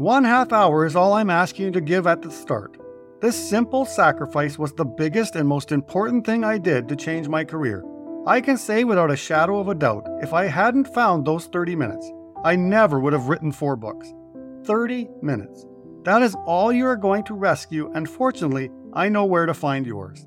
One half hour is all I'm asking you to give at the start. This simple sacrifice was the biggest and most important thing I did to change my career. I can say without a shadow of a doubt, if I hadn't found those 30 minutes, I never would have written four books. 30 minutes. That is all you are going to rescue, and fortunately, I know where to find yours.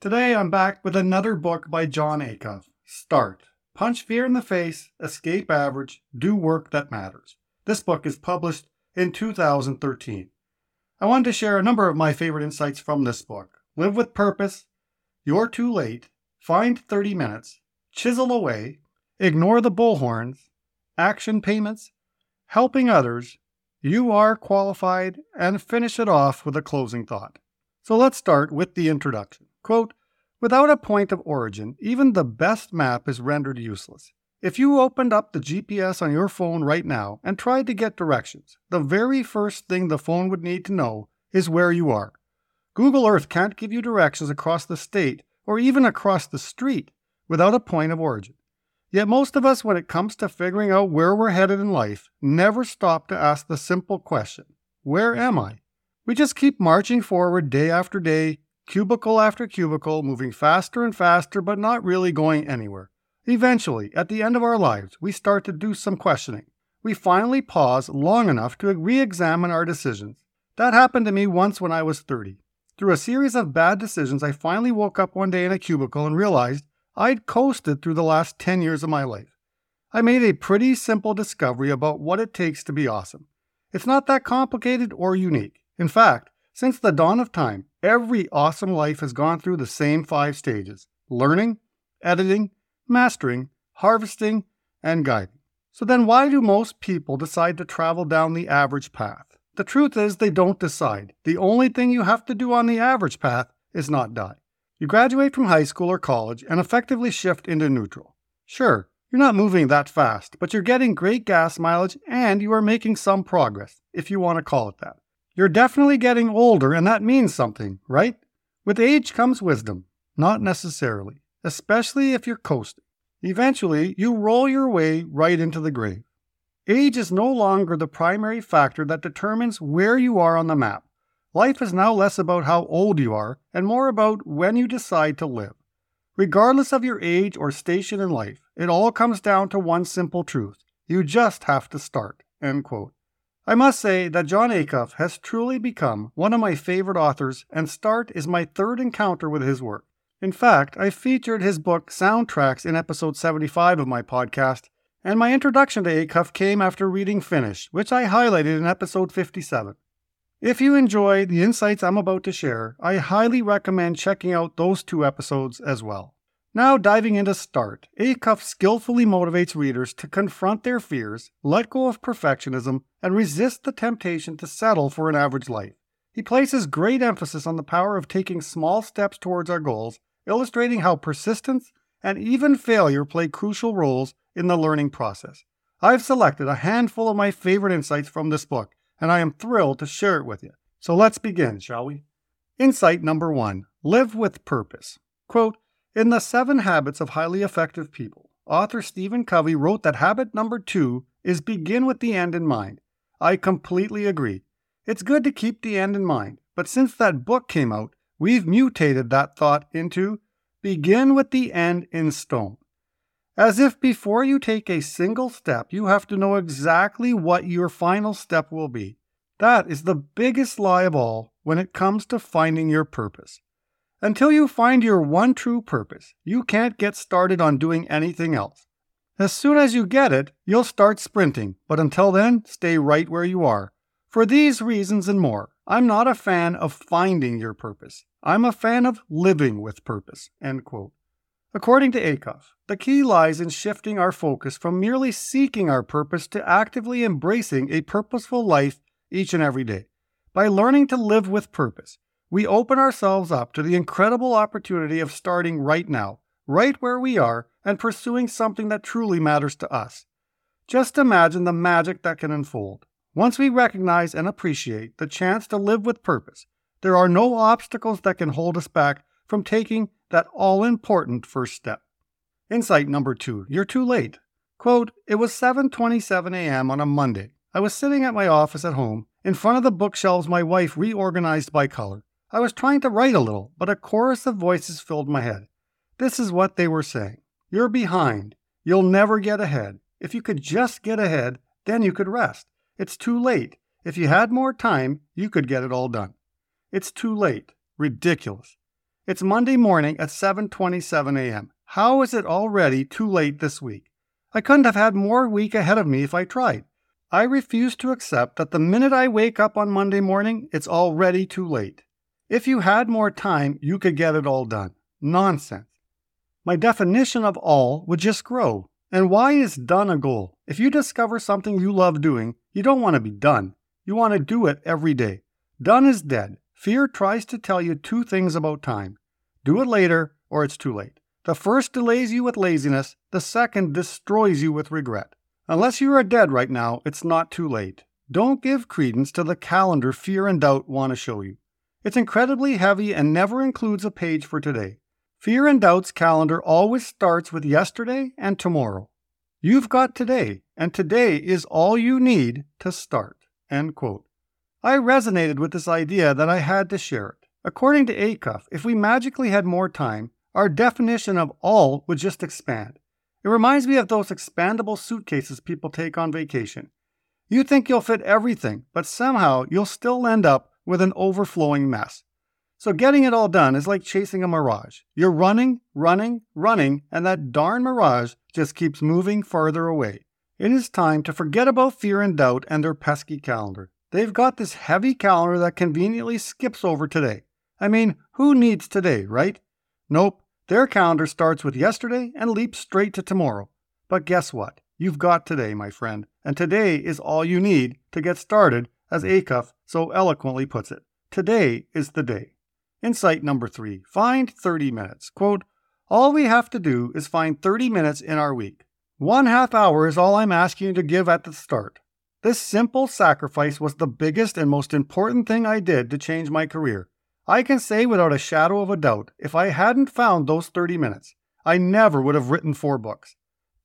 Today I'm back with another book by Jon Acuff. Start. Punch fear in the face, escape average, do work that matters. This book is published in 2013. I wanted to share a number of my favorite insights from this book. Live with purpose, you're too late, find 30 minutes, chisel away, ignore the bullhorns, action payments, helping others, you are qualified, and finish it off with a closing thought. So let's start with the introduction. Quote, Without a point of origin, even the best map is rendered useless. If you opened up the GPS on your phone right now and tried to get directions, the very first thing the phone would need to know is where you are. Google Earth can't give you directions across the state or even across the street without a point of origin. Yet most of us, when it comes to figuring out where we're headed in life, never stop to ask the simple question Where am I? We just keep marching forward day after day, cubicle after cubicle, moving faster and faster, but not really going anywhere. Eventually, at the end of our lives, we start to do some questioning. We finally pause long enough to re examine our decisions. That happened to me once when I was 30. Through a series of bad decisions, I finally woke up one day in a cubicle and realized I'd coasted through the last 10 years of my life. I made a pretty simple discovery about what it takes to be awesome. It's not that complicated or unique. In fact, since the dawn of time, every awesome life has gone through the same five stages learning, editing, mastering, harvesting, and guiding. So then, why do most people decide to travel down the average path? The truth is, they don't decide. The only thing you have to do on the average path is not die. You graduate from high school or college and effectively shift into neutral. Sure, you're not moving that fast, but you're getting great gas mileage and you are making some progress, if you want to call it that. You're definitely getting older, and that means something, right? With age comes wisdom. Not necessarily, especially if you're coasting. Eventually, you roll your way right into the grave. Age is no longer the primary factor that determines where you are on the map. Life is now less about how old you are and more about when you decide to live. Regardless of your age or station in life, it all comes down to one simple truth. You just have to start. End quote. I must say that Jon Acuff has truly become one of my favorite authors, and Start is my third encounter with his work. In fact, I featured his book Soundtracks in episode 75 of my podcast, and my introduction to Acuff came after reading Finish, which I highlighted in episode 57. If you enjoy the insights I'm about to share, I highly recommend checking out those two episodes as well. Now, diving into Start, Acuff skillfully motivates readers to confront their fears, let go of perfectionism, and resist the temptation to settle for an average life. He places great emphasis on the power of taking small steps towards our goals, illustrating how persistence and even failure play crucial roles in the learning process. I've selected a handful of my favorite insights from this book, and I am thrilled to share it with you. So let's begin, shall we? Insight number one Live with purpose. Quote, in The Seven Habits of Highly Effective People, author Stephen Covey wrote that habit number two is begin with the end in mind. I completely agree. It's good to keep the end in mind, but since that book came out, we've mutated that thought into begin with the end in stone. As if before you take a single step, you have to know exactly what your final step will be. That is the biggest lie of all when it comes to finding your purpose. Until you find your one true purpose, you can't get started on doing anything else. As soon as you get it, you'll start sprinting, but until then, stay right where you are. For these reasons and more, I'm not a fan of finding your purpose. I'm a fan of living with purpose. End quote. According to Acuff, The key lies in shifting our focus from merely seeking our purpose to actively embracing a purposeful life each and every day. By learning to live with purpose, we open ourselves up to the incredible opportunity of starting right now, right where we are, and pursuing something that truly matters to us. Just imagine the magic that can unfold. Once we recognize and appreciate the chance to live with purpose, there are no obstacles that can hold us back from taking that all important first step. Insight number two You're too late. Quote, It was 7:27 a.m. on a Monday. I was sitting at my office at home, in front of the bookshelves my wife reorganized by color. I was trying to write a little, but a chorus of voices filled my head. This is what they were saying You're behind. You'll never get ahead. If you could just get ahead, then you could rest. It's too late. If you had more time, you could get it all done. It's too late. Ridiculous. It's Monday morning at 7:27 a.m. How is it already too late this week? I couldn't have had more week ahead of me if I tried. I refuse to accept that the minute I wake up on Monday morning, it's already too late. If you had more time, you could get it all done. Nonsense. My definition of all would just grow. And why is done a goal? If you discover something you love doing, you don't want to be done. You want to do it every day. Done is dead. Fear tries to tell you two things about time do it later, or it's too late. The first delays you with laziness, the second destroys you with regret. Unless you are dead right now, it's not too late. Don't give credence to the calendar fear and doubt want to show you. It's incredibly heavy and never includes a page for today. Fear and Doubt's calendar always starts with yesterday and tomorrow. You've got today, and today is all you need to start. End quote. I resonated with this idea that I had to share it. According to Acuff, if we magically had more time, our definition of all would just expand. It reminds me of those expandable suitcases people take on vacation. You think you'll fit everything, but somehow you'll still end up with an overflowing mess. So getting it all done is like chasing a mirage. You're running, running, running, and that darn mirage just keeps moving farther away. It is time to forget about fear and doubt and their pesky calendar. They've got this heavy calendar that conveniently skips over today. I mean, who needs today, right? Nope, their calendar starts with yesterday and leaps straight to tomorrow. But guess what? You've got today, my friend, and today is all you need to get started, as Acuff so eloquently puts it. Today is the day. Insight number three find 30 minutes. Quote, all we have to do is find 30 minutes in our week. One half hour is all I'm asking you to give at the start. This simple sacrifice was the biggest and most important thing I did to change my career. I can say without a shadow of a doubt, if I hadn't found those 30 minutes, I never would have written four books.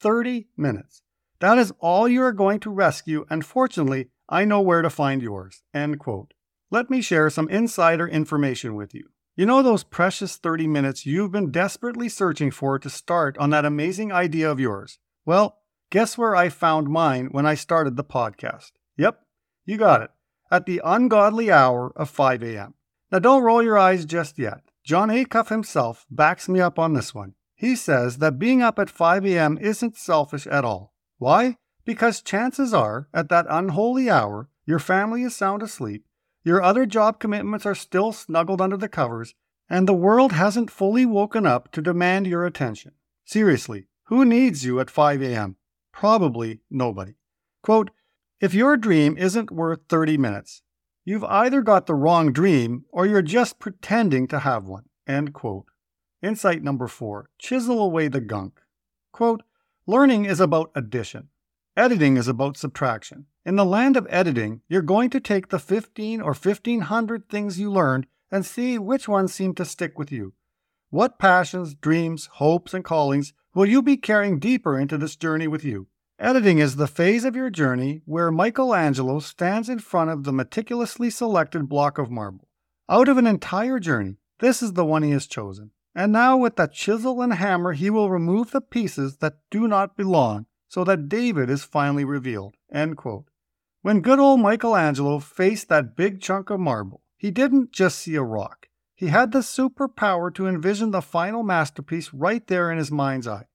30 minutes. That is all you are going to rescue, and fortunately, I know where to find yours. End quote. Let me share some insider information with you. You know those precious 30 minutes you've been desperately searching for to start on that amazing idea of yours? Well, guess where I found mine when I started the podcast? Yep, you got it. At the ungodly hour of 5 a.m. Now don't roll your eyes just yet. Jon Acuff himself backs me up on this one. He says that being up at 5 a.m. isn't selfish at all. Why? Because chances are, at that unholy hour, your family is sound asleep your other job commitments are still snuggled under the covers, and the world hasn't fully woken up to demand your attention. Seriously, who needs you at 5 a.m.? Probably nobody. Quote, if your dream isn't worth 30 minutes, you've either got the wrong dream or you're just pretending to have one. End quote. Insight number four chisel away the gunk. Quote, learning is about addition, editing is about subtraction. In the land of editing, you're going to take the 15 or 1500 things you learned and see which ones seem to stick with you. What passions, dreams, hopes, and callings will you be carrying deeper into this journey with you? Editing is the phase of your journey where Michelangelo stands in front of the meticulously selected block of marble. Out of an entire journey, this is the one he has chosen. And now, with the chisel and hammer, he will remove the pieces that do not belong so that David is finally revealed. When good old Michelangelo faced that big chunk of marble, he didn't just see a rock. He had the superpower to envision the final masterpiece right there in his mind's eye.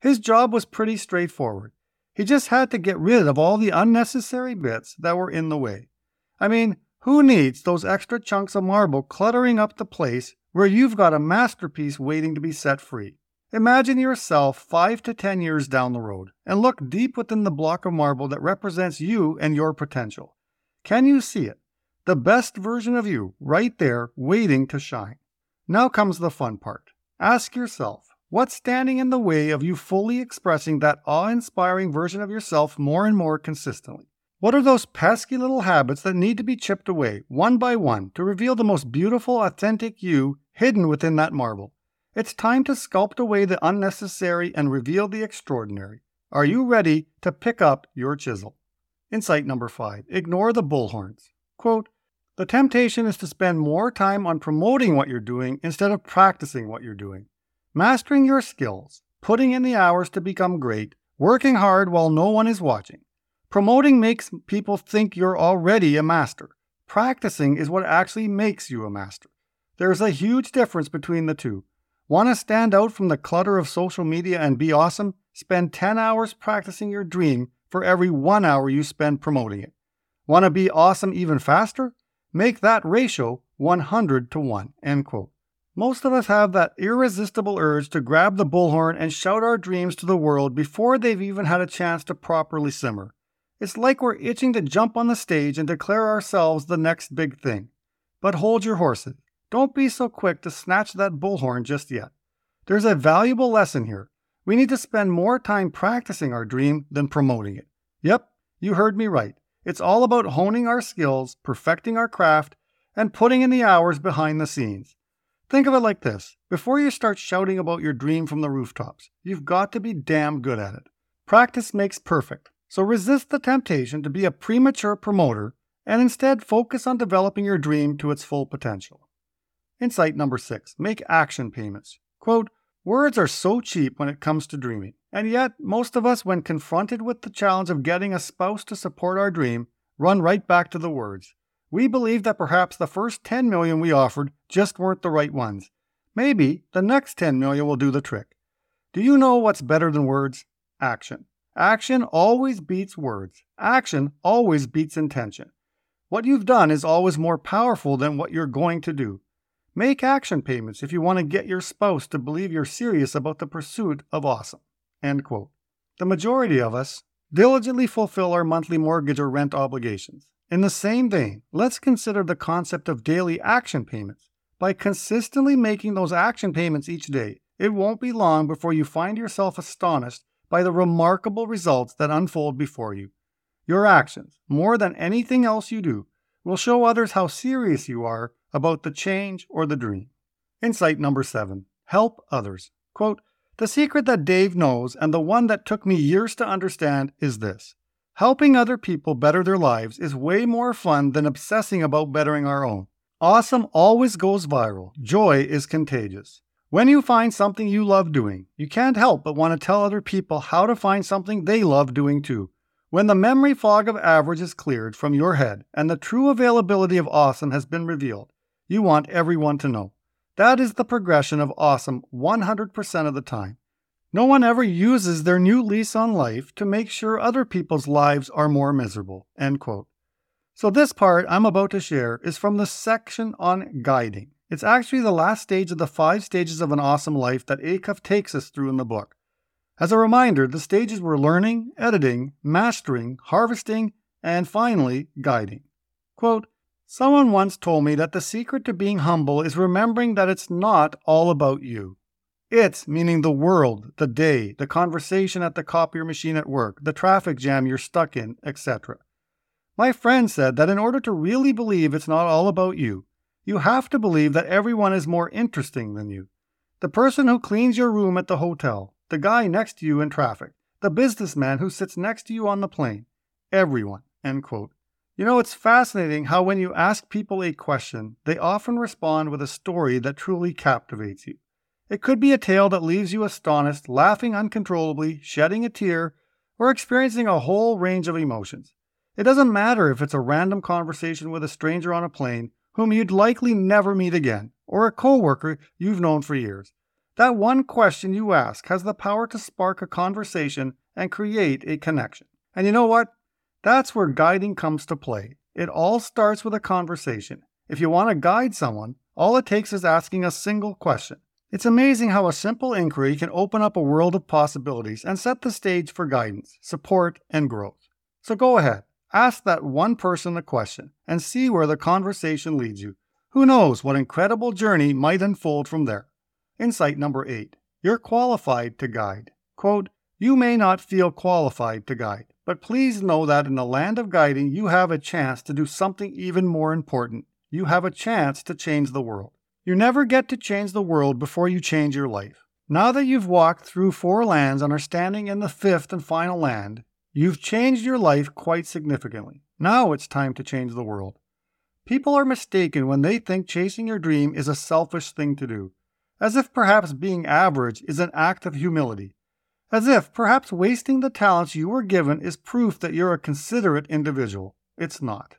His job was pretty straightforward. He just had to get rid of all the unnecessary bits that were in the way. I mean, who needs those extra chunks of marble cluttering up the place where you've got a masterpiece waiting to be set free? Imagine yourself 5 to 10 years down the road and look deep within the block of marble that represents you and your potential. Can you see it? The best version of you right there waiting to shine. Now comes the fun part. Ask yourself, what's standing in the way of you fully expressing that awe inspiring version of yourself more and more consistently? What are those pesky little habits that need to be chipped away one by one to reveal the most beautiful, authentic you hidden within that marble? It's time to sculpt away the unnecessary and reveal the extraordinary. Are you ready to pick up your chisel? Insight number five ignore the bullhorns. Quote, the temptation is to spend more time on promoting what you're doing instead of practicing what you're doing. Mastering your skills, putting in the hours to become great, working hard while no one is watching. Promoting makes people think you're already a master. Practicing is what actually makes you a master. There's a huge difference between the two. Want to stand out from the clutter of social media and be awesome? Spend 10 hours practicing your dream for every one hour you spend promoting it. Want to be awesome even faster? Make that ratio 100 to 1. End quote. Most of us have that irresistible urge to grab the bullhorn and shout our dreams to the world before they've even had a chance to properly simmer. It's like we're itching to jump on the stage and declare ourselves the next big thing. But hold your horses. Don't be so quick to snatch that bullhorn just yet. There's a valuable lesson here. We need to spend more time practicing our dream than promoting it. Yep, you heard me right. It's all about honing our skills, perfecting our craft, and putting in the hours behind the scenes. Think of it like this before you start shouting about your dream from the rooftops, you've got to be damn good at it. Practice makes perfect, so resist the temptation to be a premature promoter and instead focus on developing your dream to its full potential. Insight number six make action payments. Quote, Words are so cheap when it comes to dreaming, and yet most of us, when confronted with the challenge of getting a spouse to support our dream, run right back to the words. We believe that perhaps the first 10 million we offered just weren't the right ones. Maybe the next 10 million will do the trick. Do you know what's better than words? Action. Action always beats words. Action always beats intention. What you've done is always more powerful than what you're going to do. Make action payments if you want to get your spouse to believe you're serious about the pursuit of awesome. End quote. The majority of us diligently fulfill our monthly mortgage or rent obligations. In the same vein, let's consider the concept of daily action payments. By consistently making those action payments each day, it won't be long before you find yourself astonished by the remarkable results that unfold before you. Your actions, more than anything else you do, will show others how serious you are about the change or the dream. Insight number seven help others. Quote, the secret that Dave knows and the one that took me years to understand is this helping other people better their lives is way more fun than obsessing about bettering our own. Awesome always goes viral, joy is contagious. When you find something you love doing, you can't help but want to tell other people how to find something they love doing too. When the memory fog of average is cleared from your head and the true availability of awesome has been revealed, you want everyone to know. That is the progression of awesome 100% of the time. No one ever uses their new lease on life to make sure other people's lives are more miserable. End quote. So, this part I'm about to share is from the section on guiding. It's actually the last stage of the five stages of an awesome life that Acuff takes us through in the book. As a reminder, the stages were learning, editing, mastering, harvesting, and finally, guiding. Quote, Someone once told me that the secret to being humble is remembering that it's not all about you. It's meaning the world, the day, the conversation at the copier machine at work, the traffic jam you're stuck in, etc. My friend said that in order to really believe it's not all about you, you have to believe that everyone is more interesting than you. The person who cleans your room at the hotel, the guy next to you in traffic, the businessman who sits next to you on the plane, everyone. End quote. You know, it's fascinating how when you ask people a question, they often respond with a story that truly captivates you. It could be a tale that leaves you astonished, laughing uncontrollably, shedding a tear, or experiencing a whole range of emotions. It doesn't matter if it's a random conversation with a stranger on a plane whom you'd likely never meet again, or a coworker you've known for years. That one question you ask has the power to spark a conversation and create a connection. And you know what? That's where guiding comes to play. It all starts with a conversation. If you want to guide someone, all it takes is asking a single question. It's amazing how a simple inquiry can open up a world of possibilities and set the stage for guidance, support, and growth. So go ahead, ask that one person a question and see where the conversation leads you. Who knows what incredible journey might unfold from there? Insight number eight You're qualified to guide. Quote, You may not feel qualified to guide, but please know that in the land of guiding, you have a chance to do something even more important. You have a chance to change the world. You never get to change the world before you change your life. Now that you've walked through four lands and are standing in the fifth and final land, you've changed your life quite significantly. Now it's time to change the world. People are mistaken when they think chasing your dream is a selfish thing to do, as if perhaps being average is an act of humility, as if perhaps wasting the talents you were given is proof that you're a considerate individual. It's not.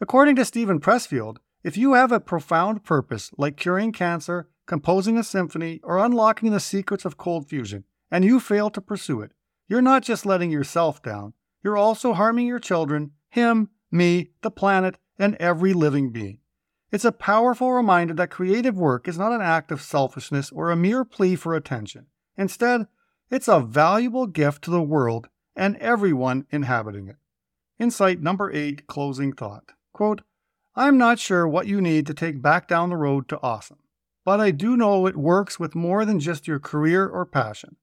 According to Steven Pressfield, if you have a profound purpose, like curing cancer, composing a symphony, or unlocking the secrets of cold fusion, and you fail to pursue it, you're not just letting yourself down, you're also harming your children, him, me, the planet, and every living being. It's a powerful reminder that creative work is not an act of selfishness or a mere plea for attention. Instead, it's a valuable gift to the world and everyone inhabiting it. Insight number eight closing thought. Quote, I'm not sure what you need to take back down the road to awesome, but I do know it works with more than just your career or passion.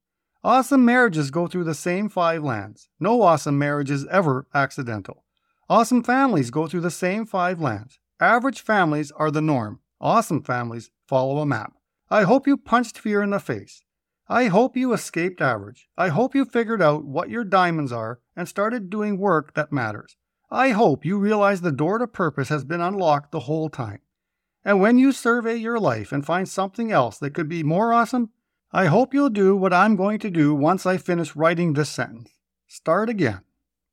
Awesome marriages go through the same five lands. No awesome marriage is ever accidental. Awesome families go through the same five lands. Average families are the norm. Awesome families follow a map. I hope you punched fear in the face. I hope you escaped average. I hope you figured out what your diamonds are and started doing work that matters. I hope you realize the door to purpose has been unlocked the whole time. And when you survey your life and find something else that could be more awesome, I hope you'll do what I'm going to do once I finish writing this sentence. Start again.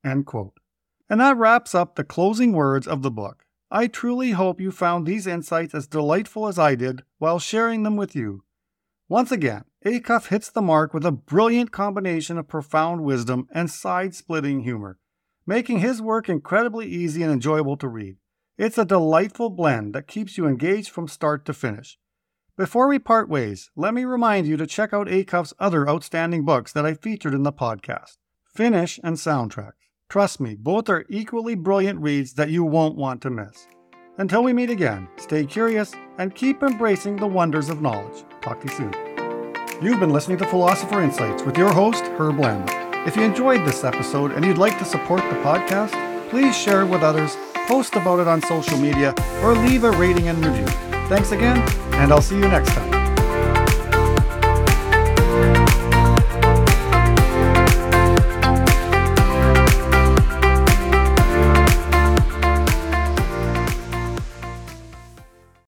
End quote. And that wraps up the closing words of the book. I truly hope you found these insights as delightful as I did while sharing them with you. Once again, Acuff hits the mark with a brilliant combination of profound wisdom and side splitting humor making his work incredibly easy and enjoyable to read. It's a delightful blend that keeps you engaged from start to finish. Before we part ways, let me remind you to check out Acuff's other outstanding books that I featured in the podcast Finish and Soundtracks. Trust me, both are equally brilliant reads that you won't want to miss. Until we meet again, stay curious and keep embracing the wonders of knowledge. Talk to you soon. You've been listening to Philosopher Insights with your host, Herb Lambert. If you enjoyed this episode and you'd like to support the podcast, please share it with others, post about it on social media, or leave a rating and review. Thanks again, and I'll see you next time.